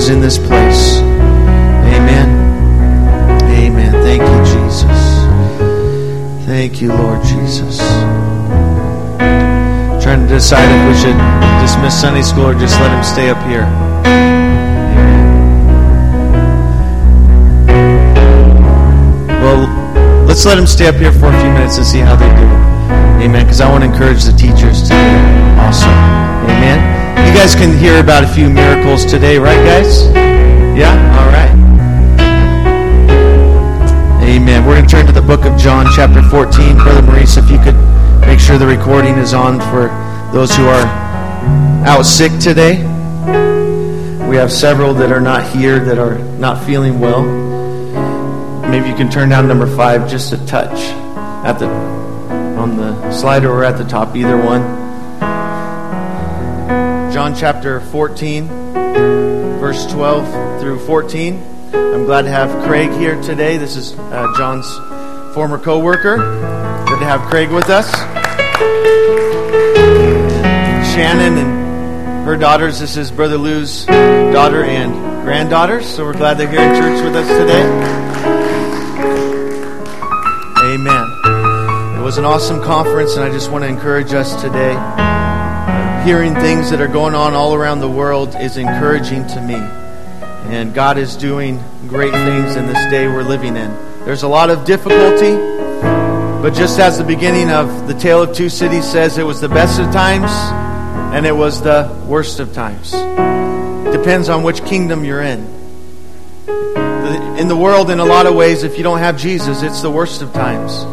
is in this place. Amen. Amen. Thank you, Jesus. Thank you, Lord Jesus. Trying to decide if we should dismiss Sunday school or just let him stay up here. Well, let's let him stay up here for a few minutes and see how they do. Amen. Because I want to encourage the teachers today also. Amen. You guys can hear about a few miracles today, right, guys? Yeah? All right. Amen. We're going to turn to the book of John, chapter 14. Brother Maurice, if you could make sure the recording is on for those who are out sick today. We have several that are not here that are not feeling well. Maybe you can turn down number five just a touch at the on the slider or at the top, either one. John chapter 14, verse 12 through 14. I'm glad to have Craig here today. This is uh, John's former co worker. Good to have Craig with us. Shannon and her daughters. This is Brother Lou's daughter and granddaughters. So we're glad they're here in church with us today. Amen. It was an awesome conference, and I just want to encourage us today. Hearing things that are going on all around the world is encouraging to me. And God is doing great things in this day we're living in. There's a lot of difficulty, but just as the beginning of the Tale of Two Cities says, it was the best of times and it was the worst of times. Depends on which kingdom you're in in the world, in a lot of ways, if you don't have Jesus, it's the worst of times.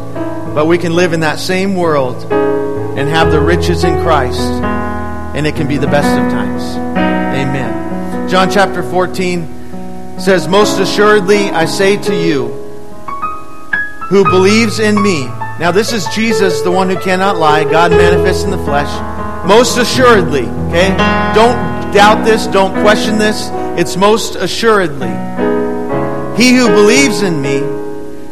But we can live in that same world and have the riches in Christ, and it can be the best of times. Amen. John chapter 14 says, Most assuredly, I say to you, who believes in me. Now, this is Jesus, the one who cannot lie, God manifest in the flesh. Most assuredly, okay? Don't doubt this, don't question this. It's most assuredly. He who believes in me,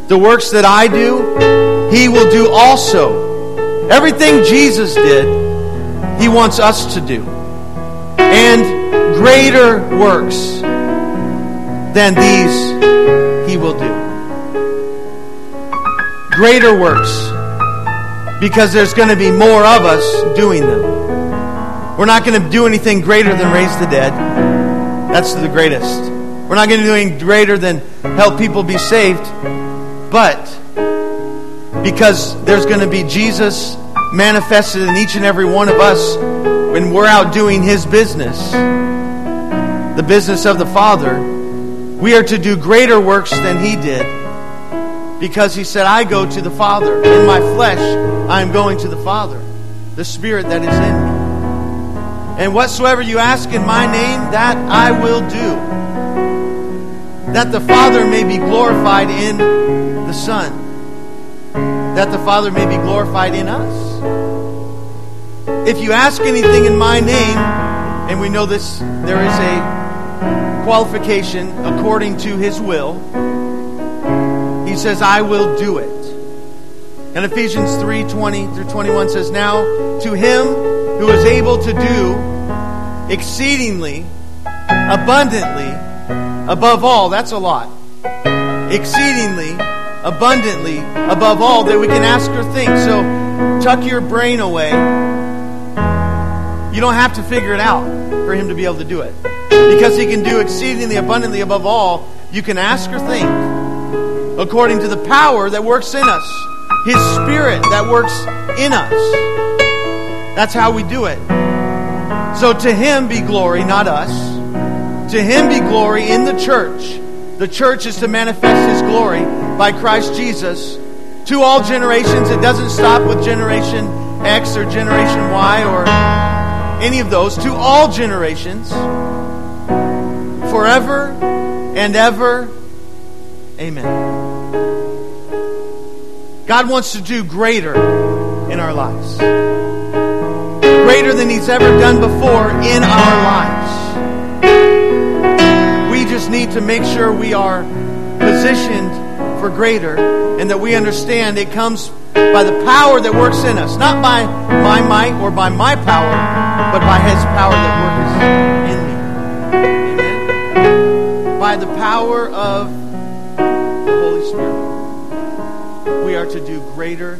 the works that I do, he will do also. Everything Jesus did, he wants us to do. And greater works than these he will do. Greater works. Because there's going to be more of us doing them. We're not going to do anything greater than raise the dead. That's the greatest. We're not going to do anything greater than help people be saved. But because there's going to be Jesus manifested in each and every one of us when we're out doing His business, the business of the Father, we are to do greater works than He did. Because He said, I go to the Father. In my flesh, I am going to the Father, the Spirit that is in me. And whatsoever you ask in my name, that I will do that the Father may be glorified in the Son, that the Father may be glorified in us. If you ask anything in my name, and we know this, there is a qualification according to his will, he says, I will do it. And Ephesians 3 20 through 21 says, Now to him who is able to do exceedingly abundantly above all, that's a lot. Exceedingly, abundantly, above all that we can ask or think. So tuck your brain away. You don't have to figure it out for Him to be able to do it. Because He can do exceedingly abundantly above all you can ask or think according to the power that works in us, His Spirit that works in us. That's how we do it. So to Him be glory, not us. To him be glory in the church. The church is to manifest his glory by Christ Jesus to all generations. It doesn't stop with generation X or generation Y or any of those. To all generations. Forever and ever. Amen. God wants to do greater in our lives. Greater than He's ever done before in our lives We just need to make sure we are positioned for greater and that we understand it comes by the power that works in us, not by my might or by my power, but by His power that works in me. Amen. by the power of the Holy Spirit, we are to do greater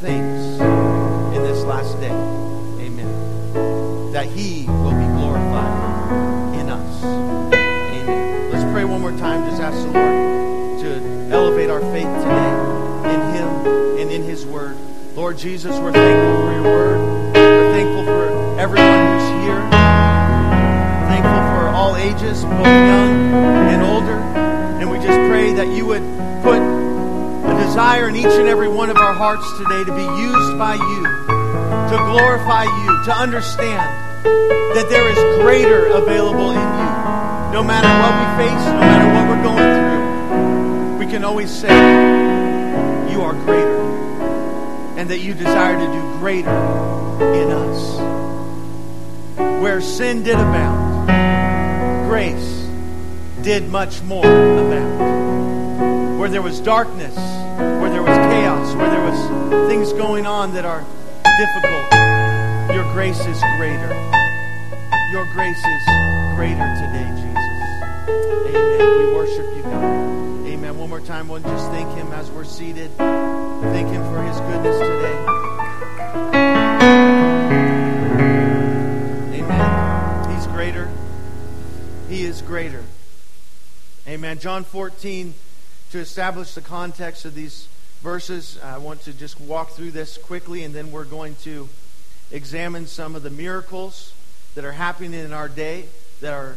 things in this last day. Amen. That He will be glorified in us. Amen. Let's pray one more time. Just ask the Lord elevate our faith today in Him and in His Word. Lord Jesus, we're thankful for your Word. We're thankful for everyone who's here. Thankful for all ages, both young and older. And we just pray that you would put a desire in each and every one of our hearts today to be used by you, to glorify you, to understand that there is greater available in you. No matter what we face, no matter what we're going through, can always say, You are greater. And that you desire to do greater in us. Where sin did abound, grace did much more abound. Where there was darkness, where there was chaos, where there was things going on that are difficult, your grace is greater. Your grace is greater today, Jesus. Amen. We worship you, God. One more time, we'll just thank Him as we're seated. Thank Him for His goodness today. Amen. He's greater. He is greater. Amen. John 14, to establish the context of these verses, I want to just walk through this quickly, and then we're going to examine some of the miracles that are happening in our day that are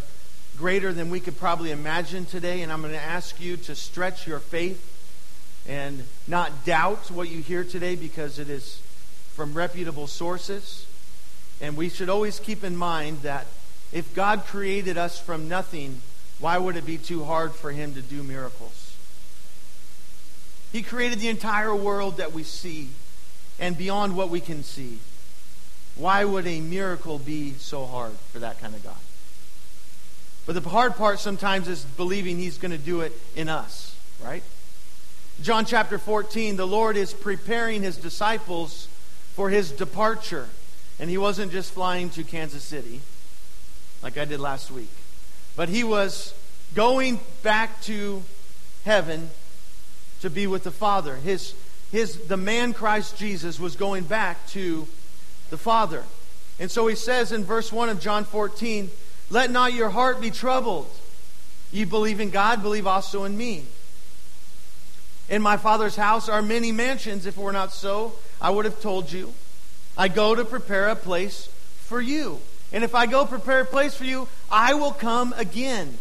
greater than we could probably imagine today. And I'm going to ask you to stretch your faith and not doubt what you hear today because it is from reputable sources. And we should always keep in mind that if God created us from nothing, why would it be too hard for Him to do miracles? He created the entire world that we see and beyond what we can see. Why would a miracle be so hard for that kind of God? But the hard part sometimes is believing He's going to do it in us, right? John chapter 14, the Lord is preparing His disciples for His departure. And He wasn't just flying to Kansas City like I did last week, but He was going back to heaven to be with the Father. His, his, the man Christ Jesus was going back to the Father. And so he says in verse 1 of John 14, Let not your heart be troubled. Ye believe in God, believe also in me. In my Father's house are many mansions. If it were not so, I would have told you. I go to prepare a place for you. And if I go prepare a place for you, I will come again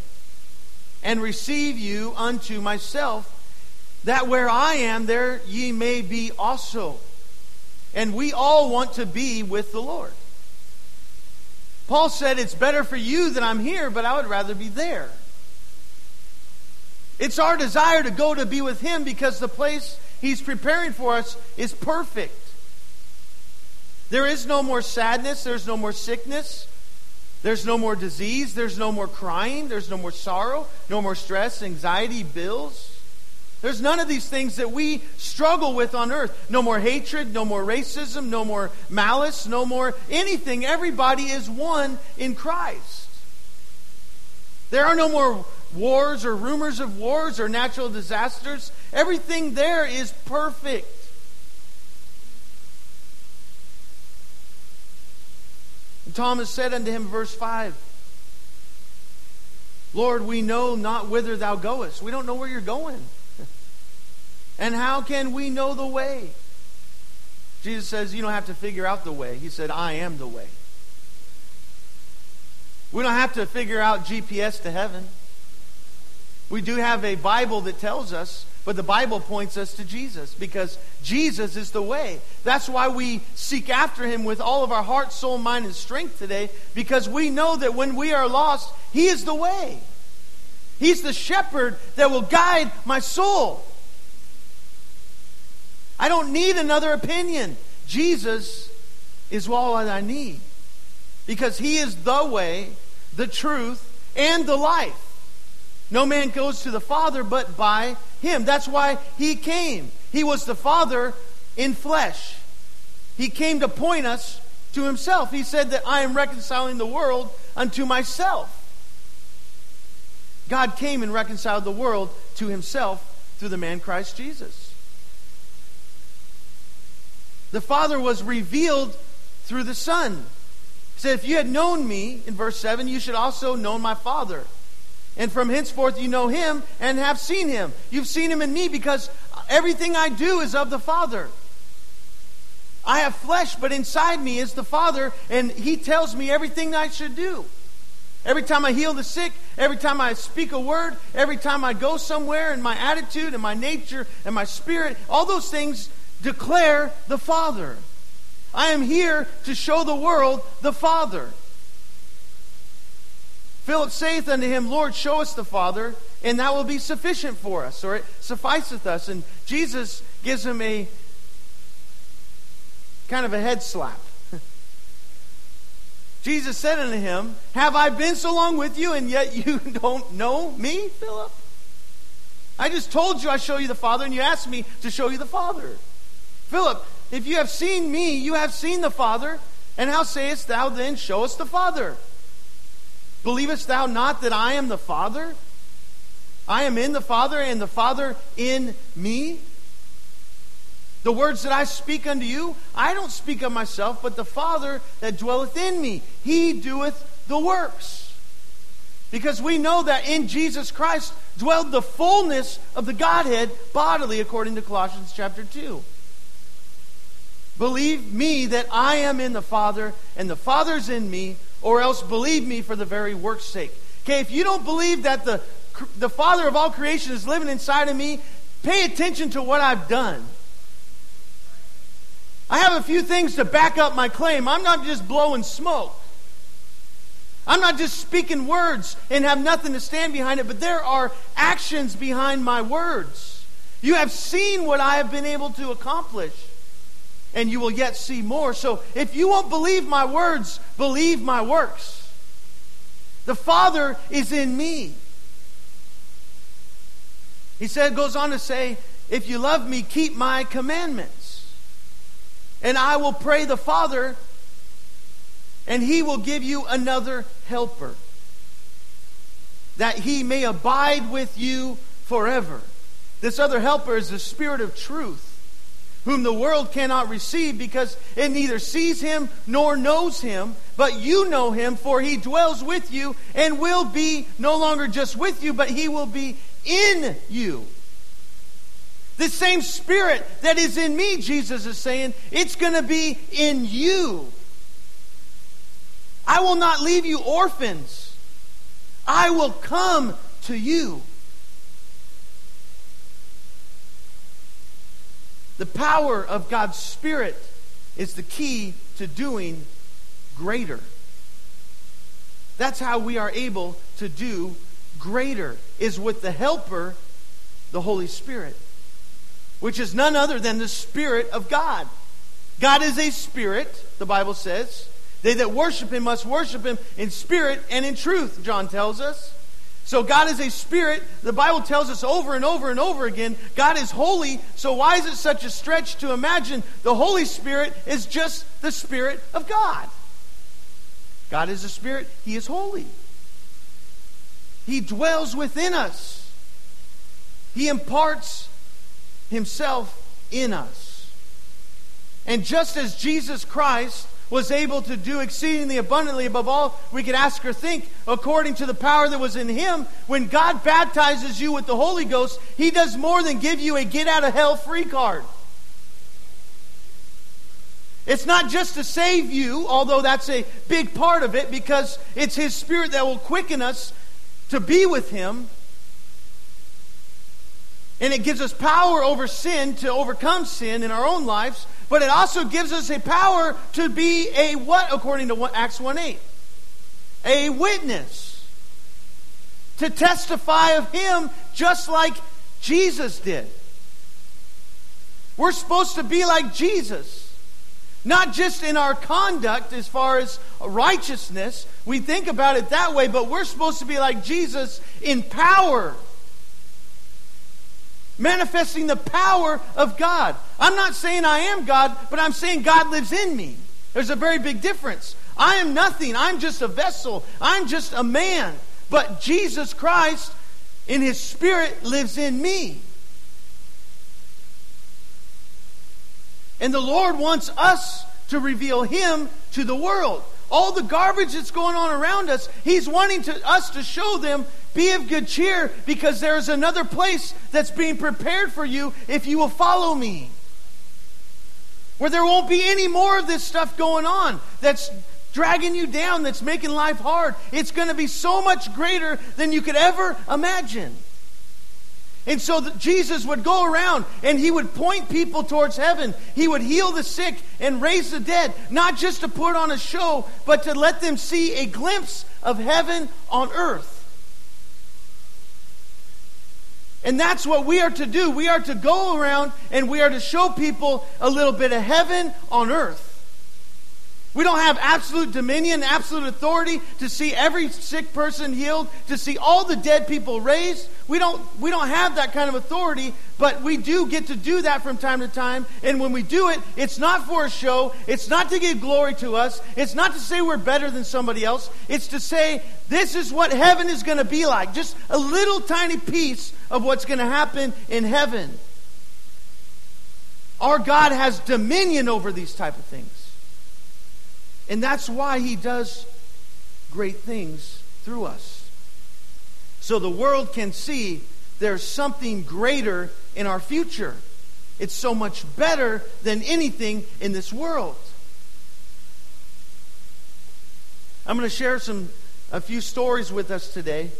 and receive you unto myself, that where I am, there ye may be also. And we all want to be with the Lord. Paul said, It's better for you that I'm here, but I would rather be there. It's our desire to go to be with Him because the place He's preparing for us is perfect. There is no more sadness, there's no more sickness, there's no more disease, there's no more crying, there's no more sorrow, no more stress, anxiety, bills. There's none of these things that we struggle with on earth. No more hatred, no more racism, no more malice, no more anything. Everybody is one in Christ. There are no more wars or rumors of wars or natural disasters. Everything there is perfect. And Thomas said unto him, verse 5, Lord, we know not whither thou goest. We don't know where you're going. And how can we know the way? Jesus says, You don't have to figure out the way. He said, I am the way. We don't have to figure out GPS to heaven. We do have a Bible that tells us, but the Bible points us to Jesus because Jesus is the way. That's why we seek after him with all of our heart, soul, mind, and strength today because we know that when we are lost, he is the way. He's the shepherd that will guide my soul. I don't need another opinion. Jesus is all I need because he is the way, the truth, and the life. No man goes to the Father but by him. That's why he came. He was the Father in flesh. He came to point us to himself. He said that I am reconciling the world unto myself. God came and reconciled the world to himself through the man Christ Jesus. The Father was revealed through the Son. He said, If you had known me, in verse 7, you should also know my Father. And from henceforth you know him and have seen him. You've seen him in me because everything I do is of the Father. I have flesh, but inside me is the Father, and He tells me everything I should do. Every time I heal the sick, every time I speak a word, every time I go somewhere, and my attitude and my nature and my spirit, all those things declare the Father. I am here to show the world the Father. Philip saith unto him, Lord, show us the Father, and that will be sufficient for us, or it sufficeth us. And Jesus gives him a kind of a head slap. Jesus said unto him, Have I been so long with you, and yet you don't know me, Philip? I just told you I show you the Father, and you asked me to show you the Father. Philip, if you have seen me, you have seen the Father. And how sayest thou then, Show us the Father? Believest thou not that I am the Father? I am in the Father, and the Father in me? The words that I speak unto you, I don't speak of myself, but the Father that dwelleth in me, he doeth the works. Because we know that in Jesus Christ dwelled the fullness of the Godhead bodily, according to Colossians chapter 2. Believe me that I am in the Father, and the Father's in me, or else believe me for the very work's sake. Okay, if you don't believe that the, the Father of all creation is living inside of me, pay attention to what I've done. I have a few things to back up my claim. I'm not just blowing smoke. I'm not just speaking words and have nothing to stand behind it, but there are actions behind my words. You have seen what I have been able to accomplish, and you will yet see more. So if you won't believe my words, believe my works. The Father is in me. He said, goes on to say, If you love me, keep my commandments. And I will pray the Father, and he will give you another helper, that he may abide with you forever. This other helper is the Spirit of truth, whom the world cannot receive because it neither sees him nor knows him. But you know him, for he dwells with you and will be no longer just with you, but he will be in you. The same spirit that is in me, Jesus is saying, it's going to be in you. I will not leave you orphans. I will come to you. The power of God's Spirit is the key to doing greater. That's how we are able to do greater, is with the helper, the Holy Spirit which is none other than the Spirit of God. God is a spirit, the Bible says. They that worship him must worship him in spirit and in truth, John tells us. So God is a spirit. The Bible tells us over and over and over again God is holy. So why is it such a stretch to imagine the Holy Spirit is just the Spirit of God? God is a spirit, He is holy. He dwells within us, He imparts himself in us. And just as Jesus Christ was able to do exceedingly abundantly above all we could ask or think, according to the power that was in him, when God baptizes you with the Holy Ghost, he does more than give you a get out of hell free card. It's not just to save you, although that's a big part of it, because it's his spirit that will quicken us to be with him. And it gives us power over sin to overcome sin in our own lives, but it also gives us a power to be a what according to Acts 1 8? A witness. To testify of him just like Jesus did. We're supposed to be like Jesus. Not just in our conduct as far as righteousness, we think about it that way, but we're supposed to be like Jesus in power manifesting the power of God. I'm not saying I am God, but I'm saying God lives in me. There's a very big difference. I am nothing. I'm just a vessel. I'm just a man. But Jesus Christ, in his spirit, lives in me. And the Lord wants us to reveal him to the world. All the garbage that's going on around us, he's wanting to, us to show them be of good cheer because there is another place that's being prepared for you if you will follow me. Where there won't be any more of this stuff going on that's dragging you down, that's making life hard. It's going to be so much greater than you could ever imagine. And so Jesus would go around and he would point people towards heaven. He would heal the sick and raise the dead, not just to put on a show, but to let them see a glimpse of heaven on earth. And that's what we are to do. We are to go around and we are to show people a little bit of heaven on earth. We don't have absolute dominion, absolute authority to see every sick person healed, to see all the dead people raised. We don't, we don't have that kind of authority, but we do get to do that from time to time. And when we do it, it's not for a show. It's not to give glory to us. It's not to say we're better than somebody else. It's to say, this is what heaven is going to be like. Just a little tiny piece of what's going to happen in heaven. Our God has dominion over these type of things. And that's why he does great things through us. So the world can see there's something greater in our future. It's so much better than anything in this world. I'm going to share some a few stories with us today,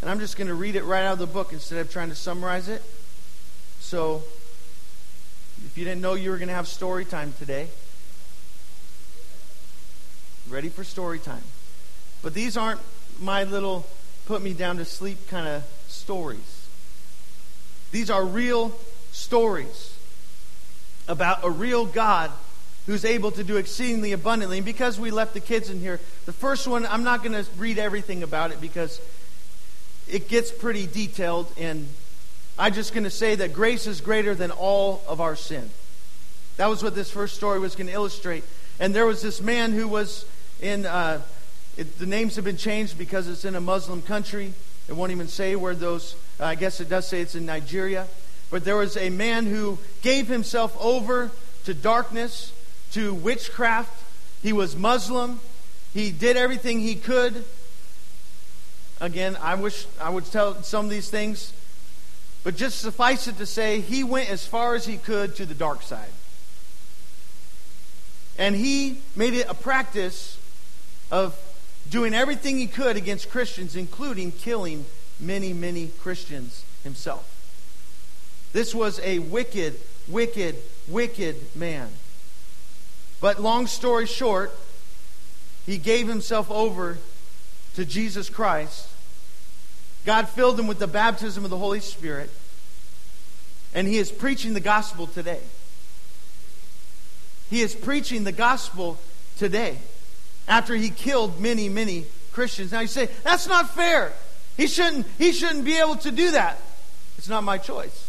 and I'm just going to read it right out of the book instead of trying to summarize it. So, if you didn't know you were going to have story time today, ready for story time. But these aren't my little put me down to sleep kind of stories. These are real stories about a real God who's able to do exceedingly abundantly. And because we left the kids in here, the first one, I'm not going to read everything about it because it gets pretty detailed. And I'm just going to say that grace is greater than all of our sin. That was what this first story was going to illustrate. And there was this man who was in, uh, it, the names have been changed because it's in a Muslim country. It won't even say where those, uh, I guess it does say it's in Nigeria. But there was a man who gave himself over to darkness, to witchcraft. He was Muslim. He did everything he could. Again, I wish I would tell some of these things, but just suffice it to say, he went as far as he could to the dark side. And he made it a practice of doing everything he could against Christians, including killing many, many Christians himself. This was a wicked, wicked, wicked man. But long story short, he gave himself over to Jesus Christ. God filled him with the baptism of the Holy Spirit. And he is preaching the gospel today. He is preaching the gospel today after he killed many, many Christians. Now you say, that's not fair. He shouldn't, he shouldn't be able to do that. It's not my choice.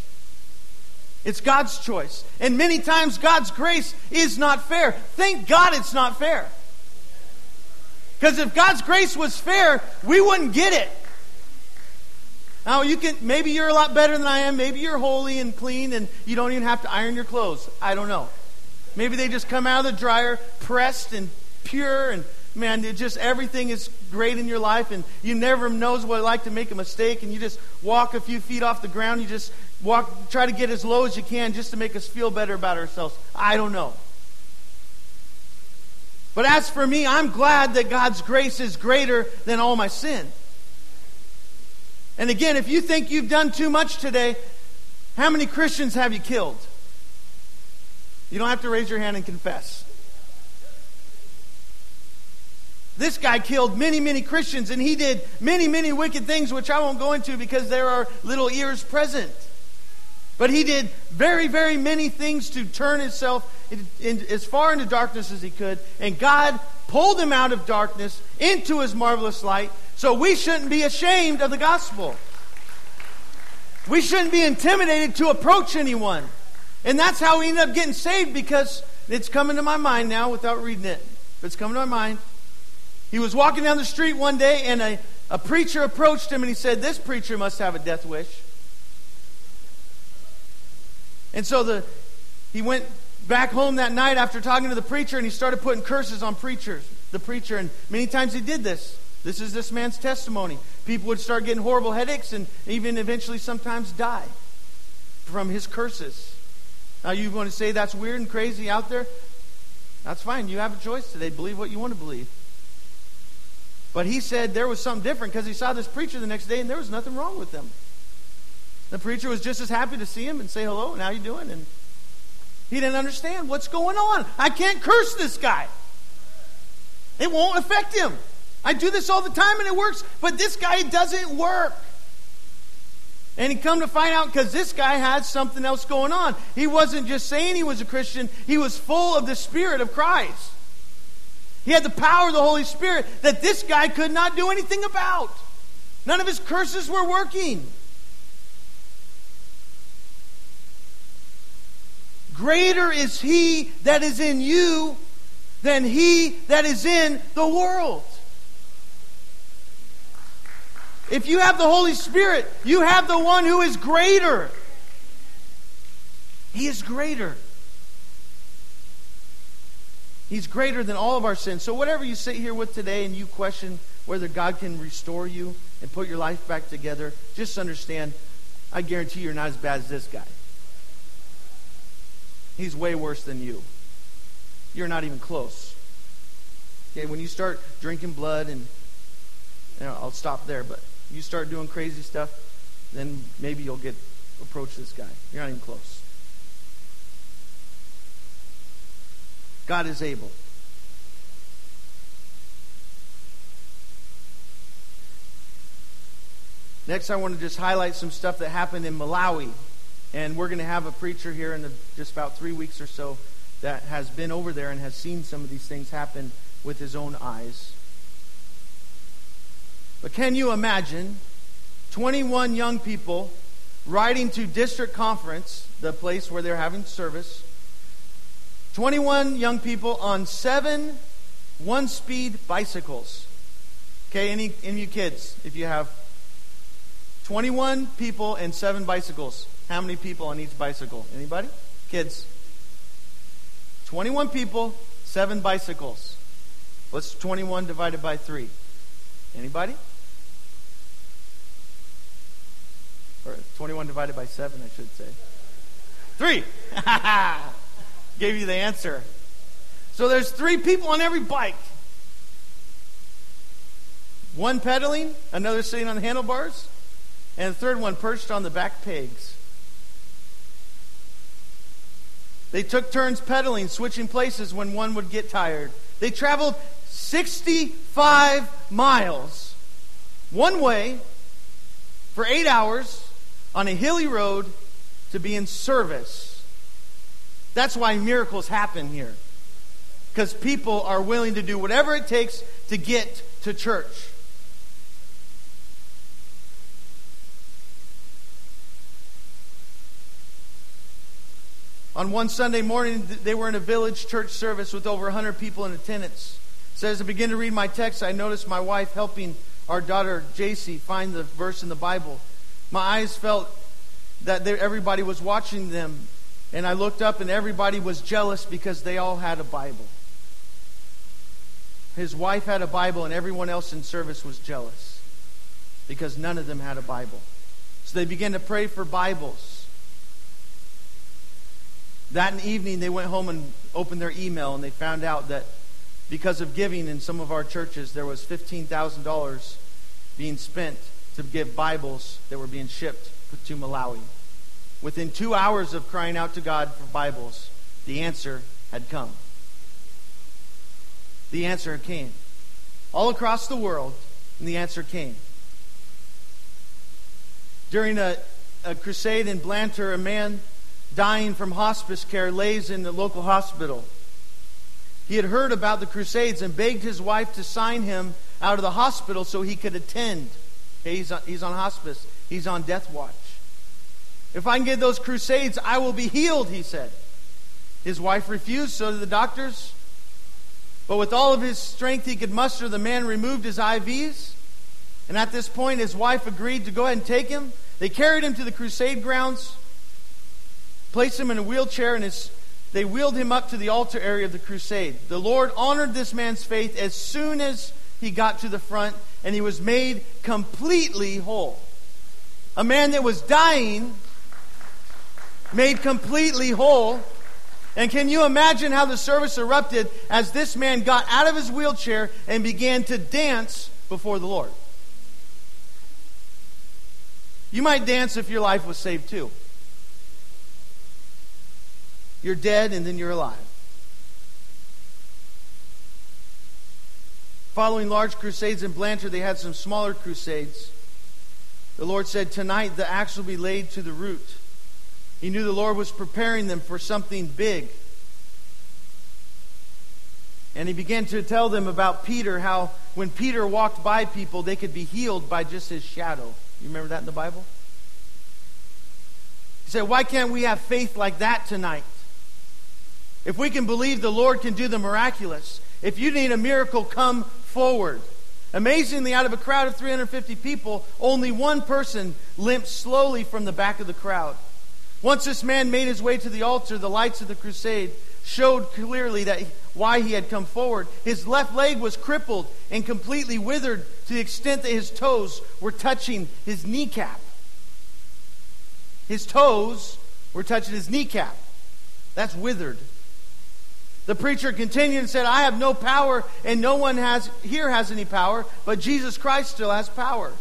It's God's choice. And many times God's grace is not fair. Thank God it's not fair. Because if God's grace was fair, we wouldn't get it. Now you can maybe you're a lot better than I am. Maybe you're holy and clean and you don't even have to iron your clothes. I don't know. Maybe they just come out of the dryer pressed and pure and man, it just everything is great in your life and you never knows what it's like to make a mistake and you just walk a few feet off the ground, you just walk try to get as low as you can just to make us feel better about ourselves. I don't know. But as for me, I'm glad that God's grace is greater than all my sin. And again, if you think you've done too much today, how many Christians have you killed? You don't have to raise your hand and confess. This guy killed many, many Christians, and he did many, many wicked things, which I won't go into because there are little ears present. But he did very, very many things to turn himself in, in, as far into darkness as he could. And God pulled him out of darkness into his marvelous light. So we shouldn't be ashamed of the gospel. We shouldn't be intimidated to approach anyone. And that's how we ended up getting saved because it's coming to my mind now without reading it. But it's coming to my mind. He was walking down the street one day and a a preacher approached him and he said, This preacher must have a death wish. And so the, he went back home that night after talking to the preacher and he started putting curses on preachers, the preacher. And many times he did this. This is this man's testimony. People would start getting horrible headaches and even eventually sometimes die from his curses. Now, you want to say that's weird and crazy out there? That's fine. You have a choice today. Believe what you want to believe. But he said there was something different because he saw this preacher the next day and there was nothing wrong with them. The preacher was just as happy to see him and say hello and how you doing and he didn't understand what's going on. I can't curse this guy. It won't affect him. I do this all the time and it works, but this guy doesn't work. And he come to find out because this guy had something else going on. He wasn't just saying he was a Christian, he was full of the Spirit of Christ. He had the power of the Holy Spirit that this guy could not do anything about. None of his curses were working. Greater is he that is in you than he that is in the world. If you have the Holy Spirit, you have the one who is greater. He is greater. He's greater than all of our sins. So, whatever you sit here with today and you question whether God can restore you and put your life back together, just understand I guarantee you're not as bad as this guy. He's way worse than you. You're not even close. Okay, when you start drinking blood, and you know, I'll stop there, but you start doing crazy stuff, then maybe you'll get approach this guy. You're not even close. God is able. Next, I want to just highlight some stuff that happened in Malawi. And we're going to have a preacher here in the, just about three weeks or so that has been over there and has seen some of these things happen with his own eyes. But can you imagine 21 young people riding to district conference, the place where they're having service? 21 young people on seven one speed bicycles. Okay, any, any of you kids, if you have 21 people and seven bicycles, how many people on each bicycle? Anybody? Kids. 21 people, seven bicycles. What's 21 divided by 3? Anybody? Or 21 divided by 7, I should say. 3! Gave you the answer. So there's three people on every bike. One pedaling, another sitting on the handlebars, and the third one perched on the back pegs. They took turns pedaling, switching places when one would get tired. They traveled 65 miles one way for eight hours on a hilly road to be in service. That's why miracles happen here. Because people are willing to do whatever it takes to get to church. On one Sunday morning, they were in a village church service with over 100 people in attendance. So as I begin to read my text, I noticed my wife helping our daughter JC find the verse in the Bible. My eyes felt that everybody was watching them, and I looked up, and everybody was jealous because they all had a Bible. His wife had a Bible, and everyone else in service was jealous because none of them had a Bible. So they began to pray for Bibles. That evening, they went home and opened their email, and they found out that because of giving in some of our churches, there was $15,000 being spent to give Bibles that were being shipped to Malawi. Within two hours of crying out to God for Bibles, the answer had come. The answer came. All across the world, and the answer came. During a, a crusade in Blantyre, a man dying from hospice care, lays in the local hospital. He had heard about the Crusades and begged his wife to sign him out of the hospital so he could attend. Okay, he's, on, he's on hospice, he's on death watch. If I can get those Crusades, I will be healed, he said. His wife refused, so did the doctors. But with all of his strength he could muster, the man removed his IVs, And at this point, his wife agreed to go ahead and take him. They carried him to the crusade grounds, placed him in a wheelchair, and his, they wheeled him up to the altar area of the crusade. The Lord honored this man's faith as soon as he got to the front, and he was made completely whole. A man that was dying, made completely whole. And can you imagine how the service erupted as this man got out of his wheelchair and began to dance before the Lord? You might dance if your life was saved too. You're dead and then you're alive. Following large crusades in Blantyre, they had some smaller crusades. The Lord said, Tonight the axe will be laid to the root. He knew the Lord was preparing them for something big. And he began to tell them about Peter, how when Peter walked by people, they could be healed by just his shadow. You remember that in the Bible? He said, Why can't we have faith like that tonight? If we can believe the Lord can do the miraculous, if you need a miracle, come forward. Amazingly, out of a crowd of 350 people, only one person limped slowly from the back of the crowd. Once this man made his way to the altar, the lights of the crusade showed clearly that why he had come forward. His left leg was crippled and completely withered to the extent that his toes were touching his kneecap. His toes were touching his kneecap. That's withered. The preacher continued and said, I have no power, and no one has here has any power, but Jesus Christ still has power.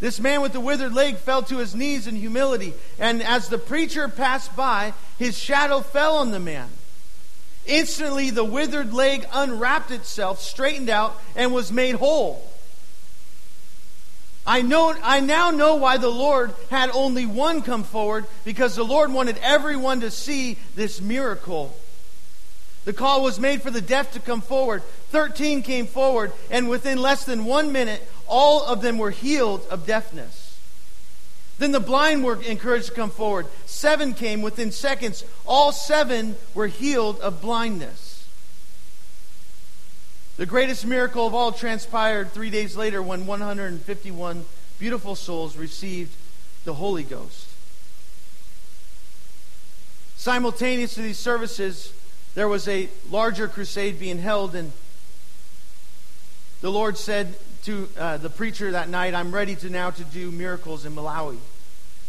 This man with the withered leg fell to his knees in humility, and as the preacher passed by, his shadow fell on the man. Instantly, the withered leg unwrapped itself, straightened out, and was made whole. I, know, I now know why the Lord had only one come forward, because the Lord wanted everyone to see this miracle. The call was made for the deaf to come forward. Thirteen came forward, and within less than one minute, all of them were healed of deafness. Then the blind were encouraged to come forward. Seven came within seconds. All seven were healed of blindness. The greatest miracle of all transpired three days later when 151 beautiful souls received the Holy Ghost. Simultaneous to these services, there was a larger crusade being held, and the Lord said, to uh, the preacher that night, I'm ready to now to do miracles in Malawi.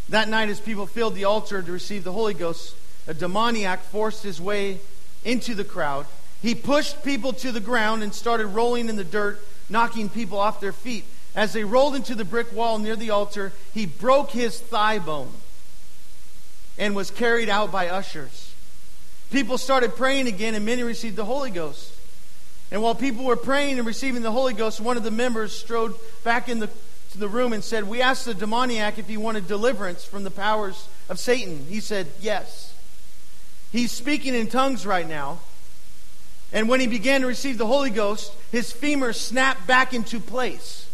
That night, as people filled the altar to receive the Holy Ghost, a demoniac forced his way into the crowd. He pushed people to the ground and started rolling in the dirt, knocking people off their feet. As they rolled into the brick wall near the altar, he broke his thigh bone and was carried out by ushers. People started praying again, and many received the Holy Ghost. And while people were praying and receiving the Holy Ghost, one of the members strode back in the, to the room and said, We asked the demoniac if he wanted deliverance from the powers of Satan. He said, Yes. He's speaking in tongues right now. And when he began to receive the Holy Ghost, his femur snapped back into place.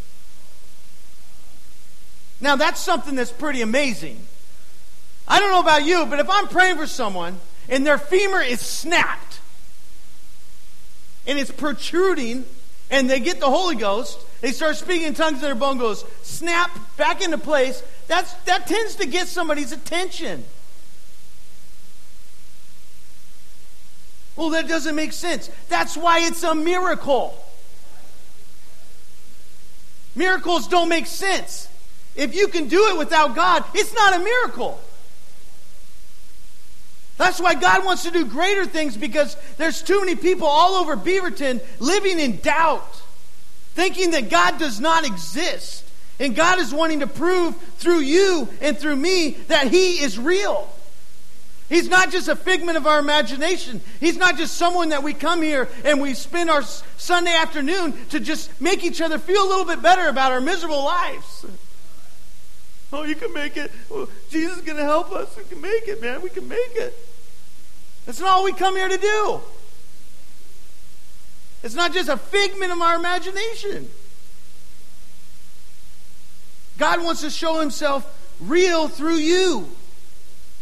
Now, that's something that's pretty amazing. I don't know about you, but if I'm praying for someone and their femur is snapped, and it's protruding, and they get the Holy Ghost. They start speaking in tongues, and their bone goes snap back into place. That's, that tends to get somebody's attention. Well, that doesn't make sense. That's why it's a miracle. Miracles don't make sense. If you can do it without God, it's not a miracle. That's why God wants to do greater things because there's too many people all over Beaverton living in doubt, thinking that God does not exist. And God is wanting to prove through you and through me that He is real. He's not just a figment of our imagination. He's not just someone that we come here and we spend our Sunday afternoon to just make each other feel a little bit better about our miserable lives. Oh, you can make it. Well, Jesus is going to help us. We can make it, man. We can make it. That's not all we come here to do. It's not just a figment of our imagination. God wants to show himself real through you.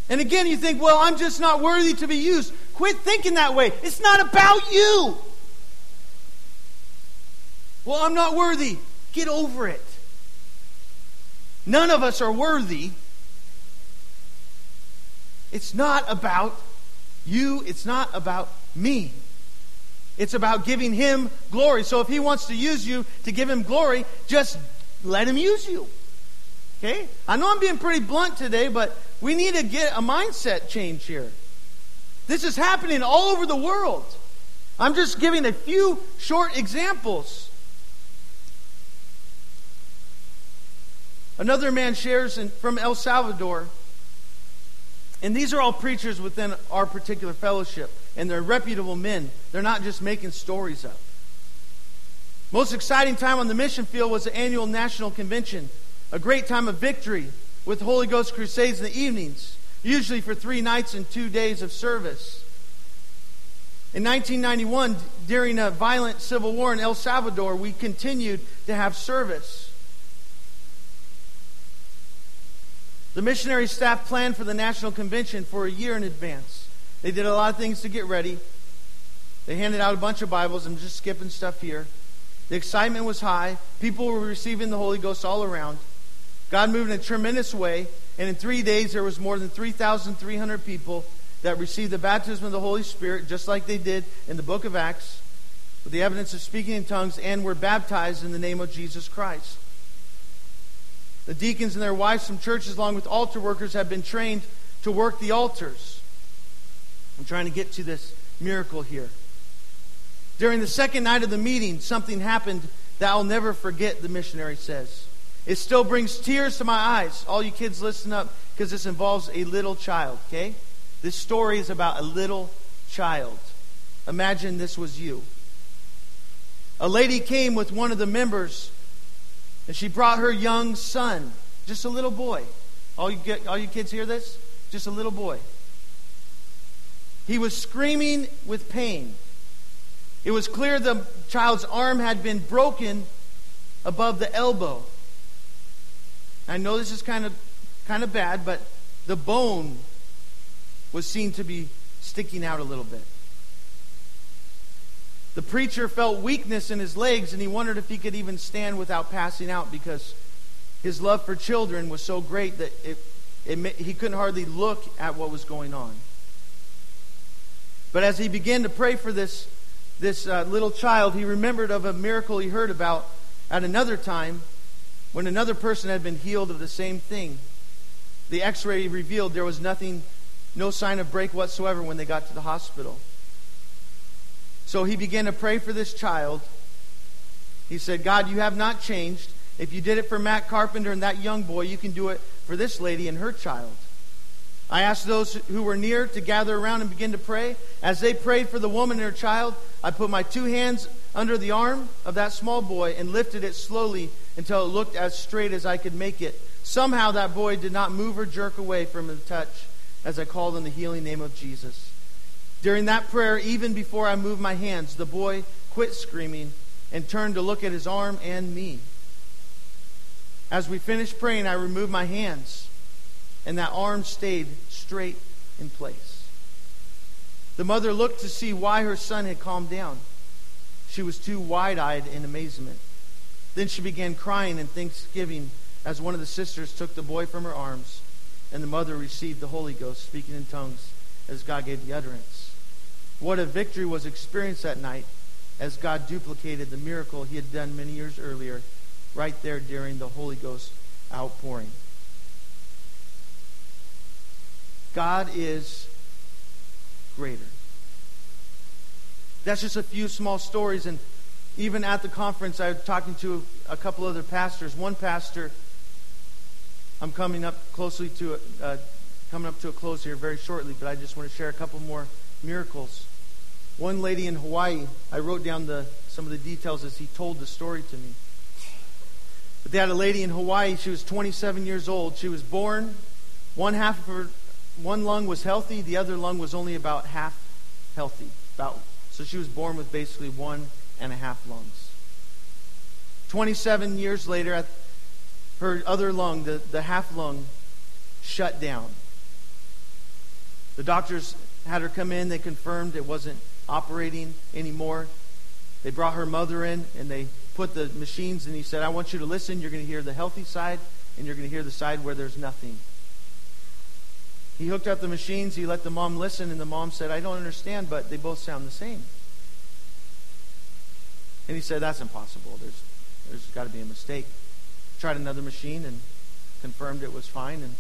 And again, you think, well, I'm just not worthy to be used. Quit thinking that way. It's not about you. Well, I'm not worthy. Get over it. none of us are worthy. It's not about you, it's not about me. It's about giving Him glory. So if He wants to use you to give Him glory, just let Him use you. Okay? I know I'm being pretty blunt today, but we need to get a mindset change here. This is happening all over the world. I'm just giving a few short examples. Another man shares in, from El Salvador, and these are all preachers within our particular fellowship, and they're reputable men. They're not just making stories up. Most exciting time on the mission field was the annual national convention, a great time of victory with Holy Ghost crusades in the evenings, usually for three nights and two days of service. In 1991, during a violent civil war in El Salvador, we continued to have service. The missionary staff planned for the National Convention for a year in advance. They did a lot of things to get ready. They handed out a bunch of Bibles. I'm just skipping stuff here. The excitement was high. People were receiving the Holy Ghost all around. God moved in a tremendous way, and in three days there was more than 3,300 people that received the baptism of the Holy Spirit, just like they did in the book of Acts, with the evidence of speaking in tongues, and were baptized in the name of Jesus Christ. The deacons and their wives from churches, along with altar workers, have been trained to work the altars. I'm trying to get to this miracle here. During the second night of the meeting, something happened that I'll never forget, the missionary says. It still brings tears to my eyes. All you kids, listen up, because this involves a little child, okay? This story is about a little child. Imagine this was you. A lady came with one of the members, and she brought her young son, just a little boy. All you, get, all you kids hear this? Just a little boy. He was screaming with pain. It was clear the child's arm had been broken above the elbow. I know this is kind of kind of bad, but the bone was seen to be sticking out a little bit. The preacher felt weakness in his legs and he wondered if he could even stand without passing out because his love for children was so great that it, it, he couldn't hardly look at what was going on. But as he began to pray for this, this uh, little child, he remembered of a miracle he heard about at another time when another person had been healed of the same thing. The x ray revealed there was nothing no sign of break whatsoever when they got to the hospital. So he began to pray for this child. He said, God, you have not changed. If you did it for Matt Carpenter and that young boy, you can do it for this lady and her child. I asked those who were near to gather around and begin to pray. As they prayed for the woman and her child, I put my two hands under the arm of that small boy and lifted it slowly until it looked as straight as I could make it. Somehow that boy did not move or jerk away from the touch as I called on the healing name of Jesus. During that prayer, even before I moved my hands, the boy quit screaming and turned to look at his arm and me. As we finished praying, I removed my hands, and that arm stayed straight in place. The mother looked to see why her son had calmed down. She was too wide eyed in amazement. Then she began crying in thanksgiving as one of the sisters took the boy from her arms and the mother received the Holy Ghost, speaking in tongues as God gave the utterance. What a victory was experienced that night as God duplicated the miracle he had done many years earlier, right there during the Holy Ghost outpouring. God is greater. That's just a few small stories. And even at the conference, I was talking to a couple other pastors. One pastor I'm coming up closely to uh, coming up to a close here very shortly, but I just want to share a couple more miracles. One lady in Hawaii, I wrote down the some of the details as he told the story to me. But they had a lady in Hawaii. She was 27 years old. She was born. One half of her one lung was healthy. The other lung was only about half healthy. About so she was born with basically one and a half lungs. 27 years later, at her other lung, the, the half lung, shut down. The doctors had her come in. They confirmed it wasn't operating anymore. They brought her mother in and they put the machines and he said, I want you to listen. You're going to hear the healthy side and you're going to hear the side where there's nothing. He hooked up the machines, he let the mom listen, and the mom said, I don't understand, but they both sound the same. And he said, That's impossible. There's, there's got to be a mistake. Tried another machine and confirmed it was fine. And,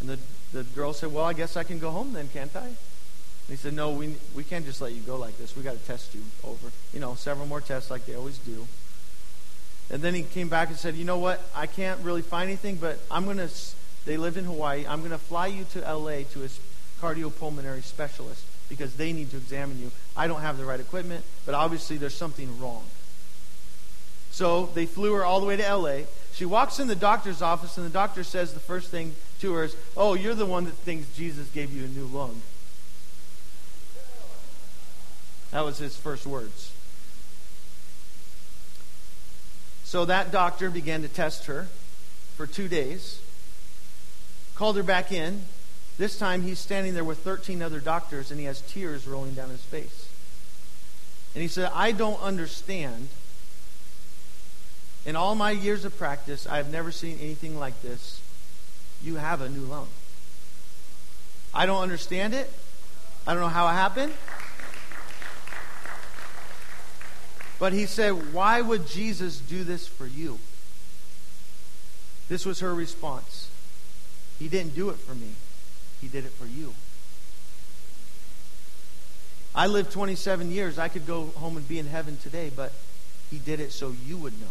and the, the girl said, Well, I guess I can go home then, can't I? And he said, No, we, we can't just let you go like this. we got to test you over. You know, several more tests like they always do. And then he came back and said, You know what? I can't really find anything, but I'm going to they lived in Hawaii. I'm going to fly you to LA to a cardiopulmonary specialist because they need to examine you. I don't have the right equipment, but obviously there's something wrong. So they flew her all the way to LA. She walks in the doctor's office, and the doctor says the first thing to her is, Oh, you're the one that thinks Jesus gave you a new lung. That was his first words. So that doctor began to test her for two days called her back in. This time he's standing there with 13 other doctors and he has tears rolling down his face. And he said, I don't understand. In all my years of practice, I have never seen anything like this. You have a new lung. I don't understand it. I don't know how it happened. But he said, Why would Jesus do this for you? This was her response. He didn't do it for me, He did it for you. I lived 27 years. I could go home and be in heaven today, but He did it so you would know.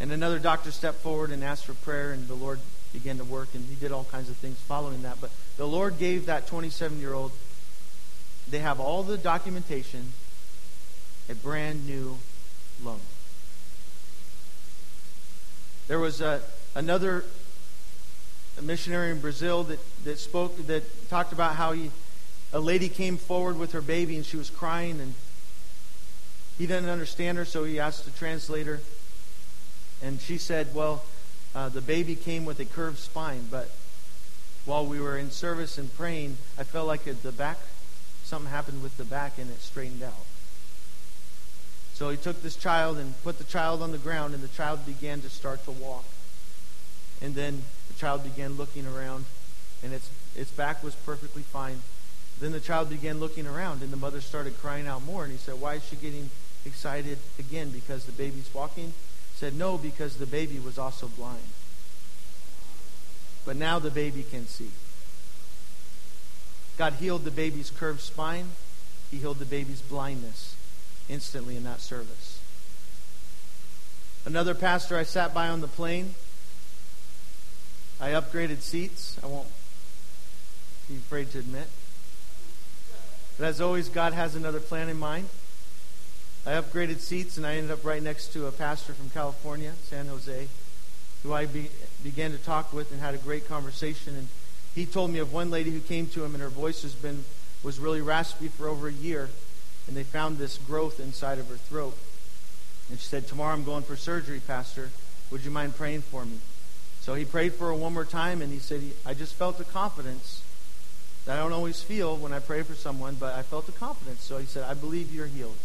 And another doctor stepped forward and asked for prayer, and the Lord began to work, and He did all kinds of things following that. But the Lord gave that 27 year old, they have all the documentation, a brand new loan. There was a, another a missionary in Brazil that, that spoke, that talked about how he, a lady came forward with her baby and she was crying and he didn't understand her, so he asked the translator. And she said, Well, uh, the baby came with a curved spine, but while we were in service and praying, I felt like at the back, something happened with the back and it straightened out. So he took this child and put the child on the ground, and the child began to start to walk. And then the child began looking around, and its, its back was perfectly fine. Then the child began looking around, and the mother started crying out more. And he said, Why is she getting excited again? Because the baby's walking? Said, No, because the baby was also blind. But now the baby can see. God healed the baby's curved spine. He healed the baby's blindness instantly in that service. Another pastor I sat by on the plane I upgraded seats. I won't be afraid to admit. But as always, God has another plan in mind. I upgraded seats and I ended up right next to a pastor from California, San Jose, who I be, began to talk with and had a great conversation. And he told me of one lady who came to him and her voice has been was really raspy for over a year, and they found this growth inside of her throat. And she said, "Tomorrow I'm going for surgery, Pastor. Would you mind praying for me?" So he prayed for her one more time, and he said, I just felt a confidence that I don't always feel when I pray for someone, but I felt a confidence. So he said, I believe you're healed.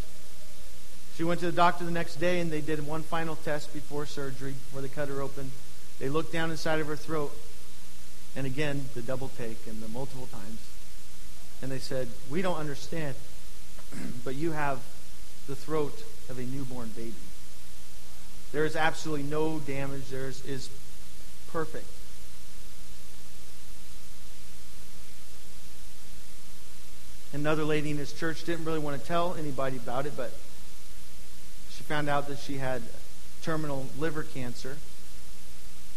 She went to the doctor the next day, and they did one final test before surgery, before they cut her open. They looked down inside of her throat, and again, the double take and the multiple times. And they said, We don't understand, but you have the throat of a newborn baby. There is absolutely no damage. There is, is perfect. Another lady in his church didn't really want to tell anybody about it, but found out that she had terminal liver cancer.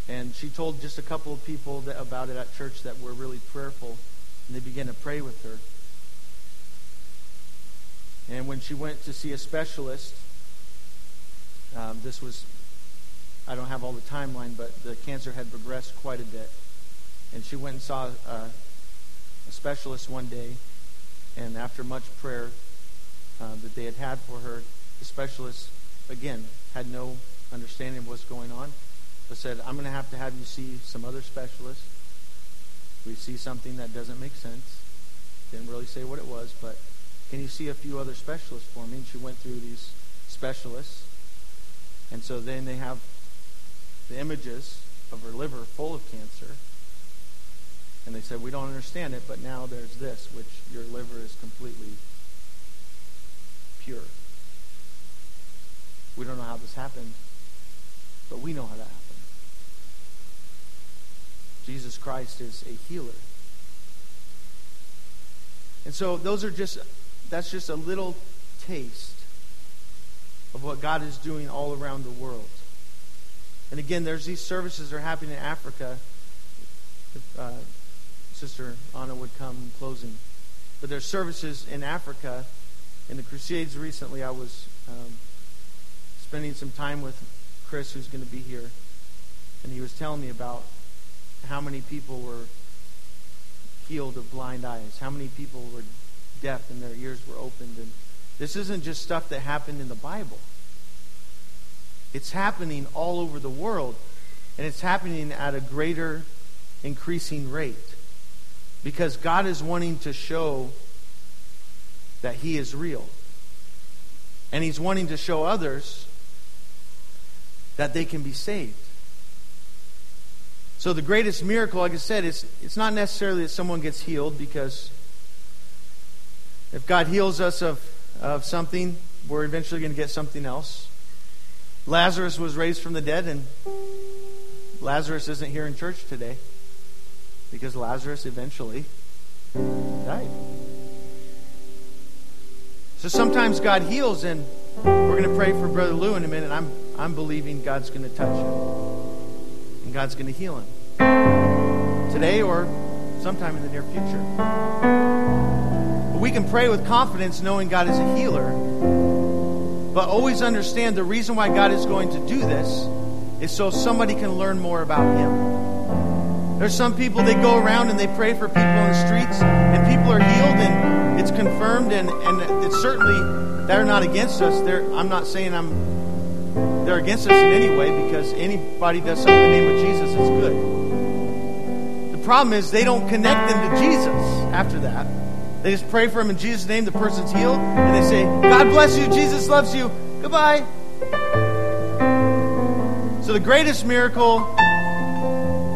And she told just a couple of people that, about it at church that were really prayerful, and they began to pray with her. And when she went to see a specialist, um, this was I don't have all the timeline, but the cancer had progressed quite a bit. And she went and saw a, a specialist one day, and after much prayer uh, that they had had for her, the specialist, again, had no understanding of what's going on, but said, I'm going to have to have you see some other specialists. We see something that doesn't make sense. Didn't really say what it was, but can you see a few other specialists for me? And she went through these specialists. And so then they have the images of her liver full of cancer. And they said, We don't understand it, but now there's this, which your liver is completely pure. We don't know how this happened, but we know how that happened. Jesus Christ is a healer. And so those are just that's just a little taste of what God is doing all around the world. And again, there's these services that are happening in Africa. If, uh, Sister Anna would come closing. But there's services in Africa. In the Crusades recently, I was um, spending some time with Chris, who's going to be here. And he was telling me about how many people were healed of blind eyes, how many people were deaf and their ears were opened. And this isn't just stuff that happened in the Bible. It's happening all over the world, and it's happening at a greater, increasing rate. Because God is wanting to show that He is real. And He's wanting to show others that they can be saved. So the greatest miracle, like I said, is it's not necessarily that someone gets healed because if God heals us of, of something, we're eventually going to get something else. Lazarus was raised from the dead, and Lazarus isn't here in church today because Lazarus eventually died. So sometimes God heals, and we're going to pray for Brother Lou in a minute. I'm, I'm believing God's going to touch him, and God's going to heal him today or sometime in the near future. But we can pray with confidence knowing God is a healer but always understand the reason why God is going to do this is so somebody can learn more about Him. There's some people they go around and they pray for people in the streets, and people are healed, and it's confirmed, and, and it's certainly they're not against us. They're, I'm not saying I'm they're against us in any way because anybody does something in the name of Jesus is good. The problem is they don't connect them to Jesus after that. They just pray for him in Jesus' name, the person's healed, and they say, God bless you, Jesus loves you, goodbye. So the greatest miracle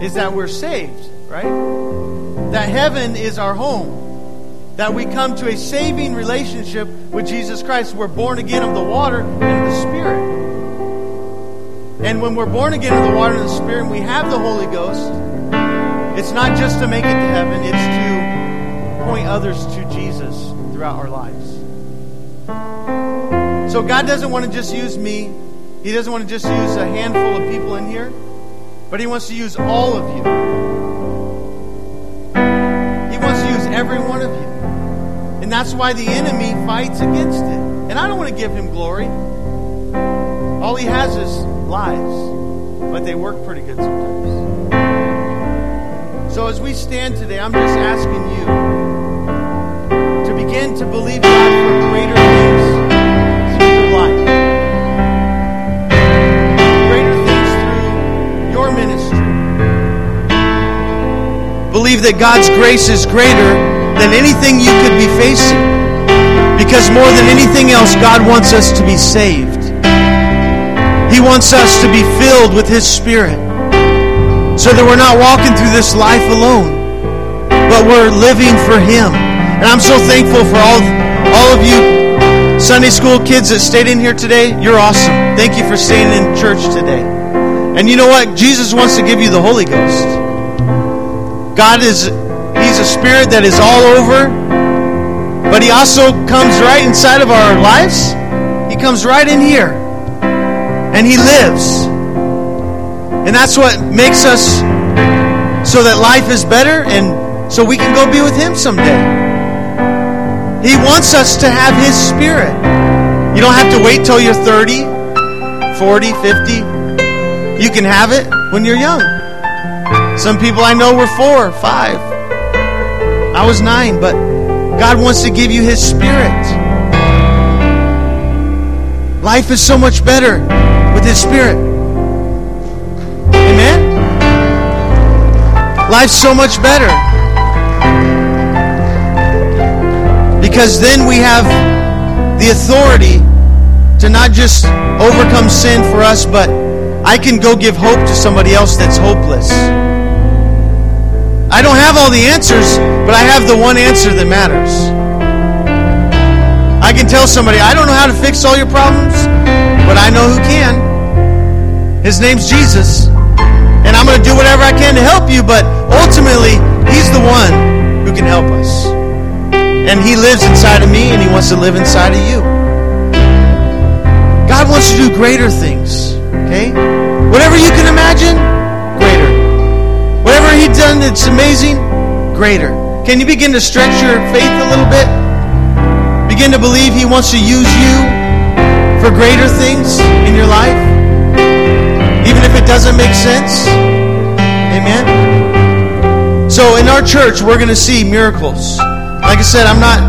is that we're saved, right? That heaven is our home. That we come to a saving relationship with Jesus Christ. We're born again of the water and of the Spirit. And when we're born again of the water and the Spirit and we have the Holy Ghost, it's not just to make it to heaven, it's to point others to Jesus throughout our lives. So God doesn't want to just use me. He doesn't want to just use a handful of people in here, but He wants to use all of you. He wants to use every one of you. And that's why the enemy fights against it. And I don't want to give him glory. All he has is lies, but they work pretty good sometimes. So as we stand today, I'm just asking you to begin to believe God for greater things through life. Greater things through your ministry. Believe that God's grace is greater than anything you could be facing. Because more than anything else, God wants us to be saved. He wants us to be filled with His Spirit so that we're not walking through this life alone, but we're living for Him. And I'm so thankful for all, all of you Sunday school kids that stayed in here today. You're awesome. Thank you for staying in church today. And you know what? Jesus wants to give you the Holy Ghost. God is, He's a spirit that is all over, but He also comes right inside of our lives. He comes right in here. And He lives. And that's what makes us so that life is better and so we can go be with Him someday. He wants us to have His Spirit. You don't have to wait till you're 30, 40, 50. You can have it when you're young. Some people I know were four, five. I was nine, but God wants to give you His Spirit. Life is so much better Spirit. Amen? Life's so much better. Because then we have the authority to not just overcome sin for us, but I can go give hope to somebody else that's hopeless. I don't have all the answers, but I have the one answer that matters. I can tell somebody, I don't know how to fix all your problems, but I know who can. His name's Jesus. And I'm going to do whatever I can to help you, but ultimately, He's the one who can help us. And He lives inside of me, and He wants to live inside of you. God wants to do greater things. Okay? Whatever you can imagine, greater. Whatever He's done that's amazing, greater. Can you begin to stretch your faith a little bit? Begin to believe He wants to use you for greater things in your life? Even if it doesn't make sense? Amen? So in our church, we're going to see miracles. Like I said, I'm not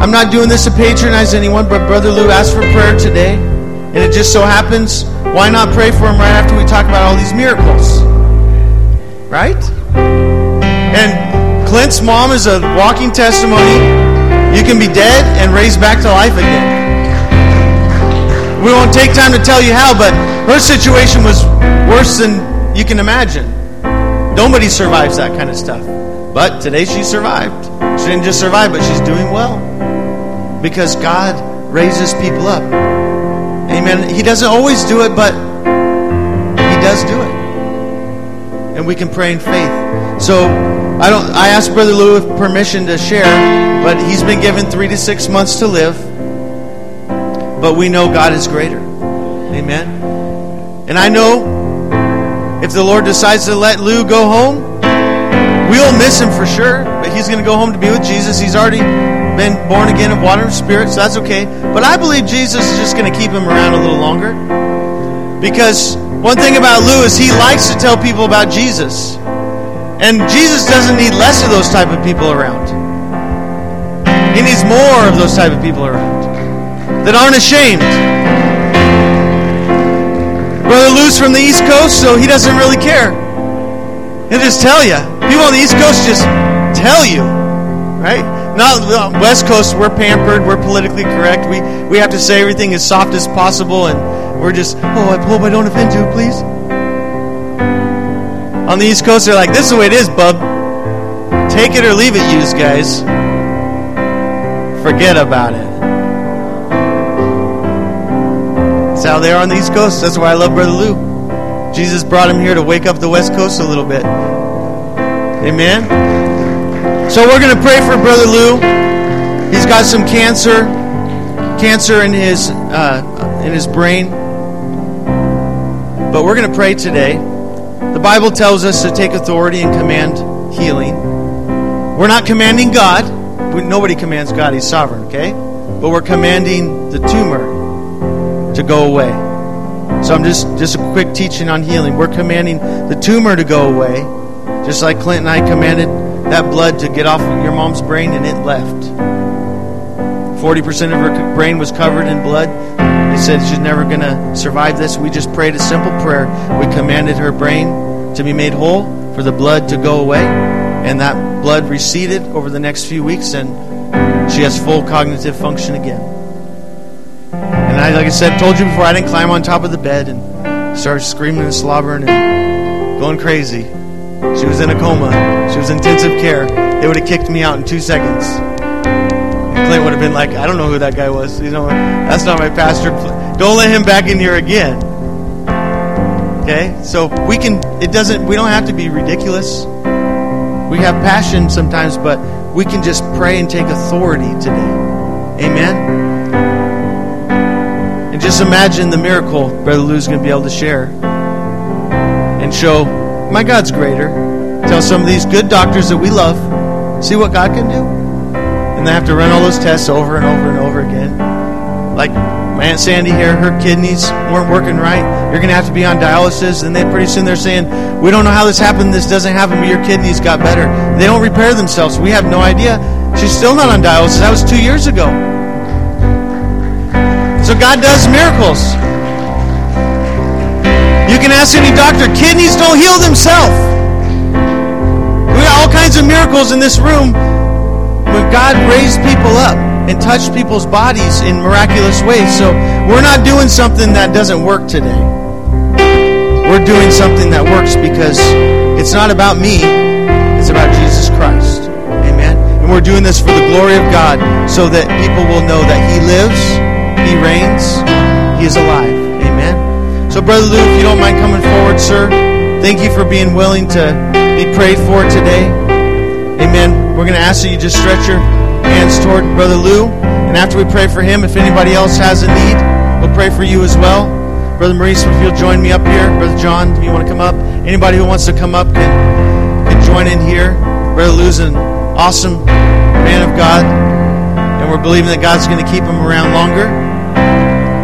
I'm not doing this to patronize anyone, but Brother Lou asked for prayer today. And it just so happens, why not pray for him right after we talk about all these miracles? Right? And Clint's mom is a walking testimony. You can be dead and raised back to life again. We won't take time to tell you how, but her situation was worse than you can imagine. Nobody survives that kind of stuff. But today she survived. She didn't just survive, but she's doing well. Because God raises people up. Amen. He doesn't always do it, but He does do it. And we can pray in faith. So I don't I asked Brother Lou permission to share, but he's been given three to six months to live. But we know God is greater. Amen. And I know if the Lord decides to let Lou go home, we'll miss him for sure. But he's going to go home to be with Jesus. He's already been born again of water and spirit, so that's okay. But I believe Jesus is just going to keep him around a little longer. Because one thing about Lou is he likes to tell people about Jesus. And Jesus doesn't need less of those type of people around. He needs more of those type of people around that aren't ashamed. Brother Lou's from the East Coast, so he doesn't really care. He'll just tell you. People on the East Coast just tell you, right? Not West Coast. We're pampered. We're politically correct. We we have to say everything as soft as possible, and we're just oh, I hope I don't offend you, please. On the East Coast, they're like, "This is the way it is, bub. Take it or leave it, use guys. Forget about it." How they are on the East Coast. That's why I love Brother Lou. Jesus brought him here to wake up the West Coast a little bit. Amen. So we're going to pray for Brother Lou. He's got some cancer, cancer in his uh, in his brain. But we're going to pray today. The Bible tells us to take authority and command healing. We're not commanding God. Nobody commands God. He's sovereign. Okay, but we're commanding the tumor to go away. So I'm just just a quick teaching on healing. We're commanding the tumor to go away, just like Clint and I commanded that blood to get off of your mom's brain, and it left. Forty percent of her brain was covered in blood. They said she's never going to survive this. We just prayed a simple prayer. We commanded her brain to be made whole, for the blood to go away, and that blood receded over the next few weeks, and she has full cognitive function again. Like I said, told you before, I didn't climb on top of the bed and start screaming and slobbering and going crazy. She was in a coma. She was in intensive care. They would have kicked me out in two seconds. And Clint would have been like, I don't know who that guy was. You know, that's not my pastor. Don't let him back in here again. Okay? So we can, it doesn't, we don't have to be ridiculous. We have passion sometimes, but we can just pray and take authority today. Amen? Just imagine the miracle Brother Lou's going to be able to share and show my God's greater. Tell some of these good doctors that we love, see what God can do. And they have to run all those tests over and over and over again. Like my Aunt Sandy here, her kidneys weren't working right. You're going to have to be on dialysis. And then pretty soon they're saying, We don't know how this happened. This doesn't happen, but your kidneys got better. They don't repair themselves. We have no idea. She's still not on dialysis. That was two years ago. So God does miracles. You can ask any doctor, kidneys don't heal themselves. We got all kinds of miracles in this room when God raised people up and touched people's bodies in miraculous ways. So we're not doing something that doesn't work today. we're doing something that works because it's not about me, it's about Jesus Christ. Amen. And we're doing this for the glory of God so that people will know that He lives, He reigns, He is alive. Amen. So, Brother Lou, if you don't mind coming forward, sir, thank you for being willing to be prayed for today. Amen. We're going to ask that you just stretch your hands toward Brother Lou. And after we pray for him, if anybody else has a need, we'll pray for you as well. Brother Maurice, if you'll join me up here. Brother John, you want to come up. Anybody who wants to come up can, can join in here. Brother Lou's an awesome man of God. And we're believing that God's going to keep him around longer.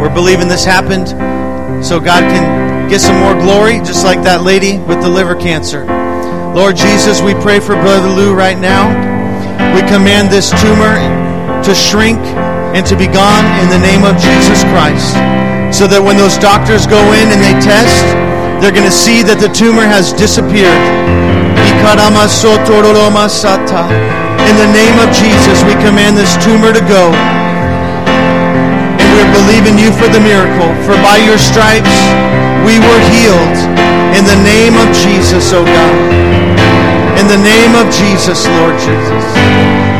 We're believing this happened so God can get some more glory, just like that lady with the liver cancer. Lord Jesus, we pray for Brother Lou right now. We command this tumor to shrink and to be gone in the name of Jesus Christ. So that when those doctors go in and they test, they're going to see that the tumor has disappeared. In the name of Jesus, we command this tumor to go. And we're believing you for the miracle. For by your stripes, we were healed. In the name of Jesus, oh God. In the name of Jesus, Lord Jesus.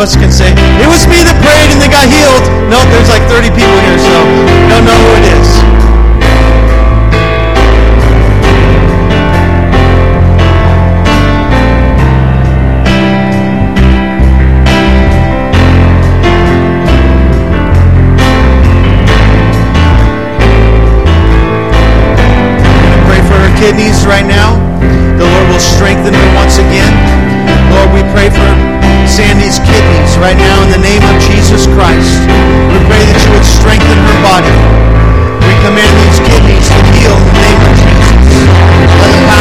Of us, can say, it was me that prayed and they got healed. No, there's like 30 people here, so don't know who it is. Pray for her kidneys right now. The Lord will strengthen her once again. Lord, we pray for Sandy's kidneys right now in the name of Jesus Christ. We pray that you would strengthen her body. We command these kidneys to heal in the name of Jesus.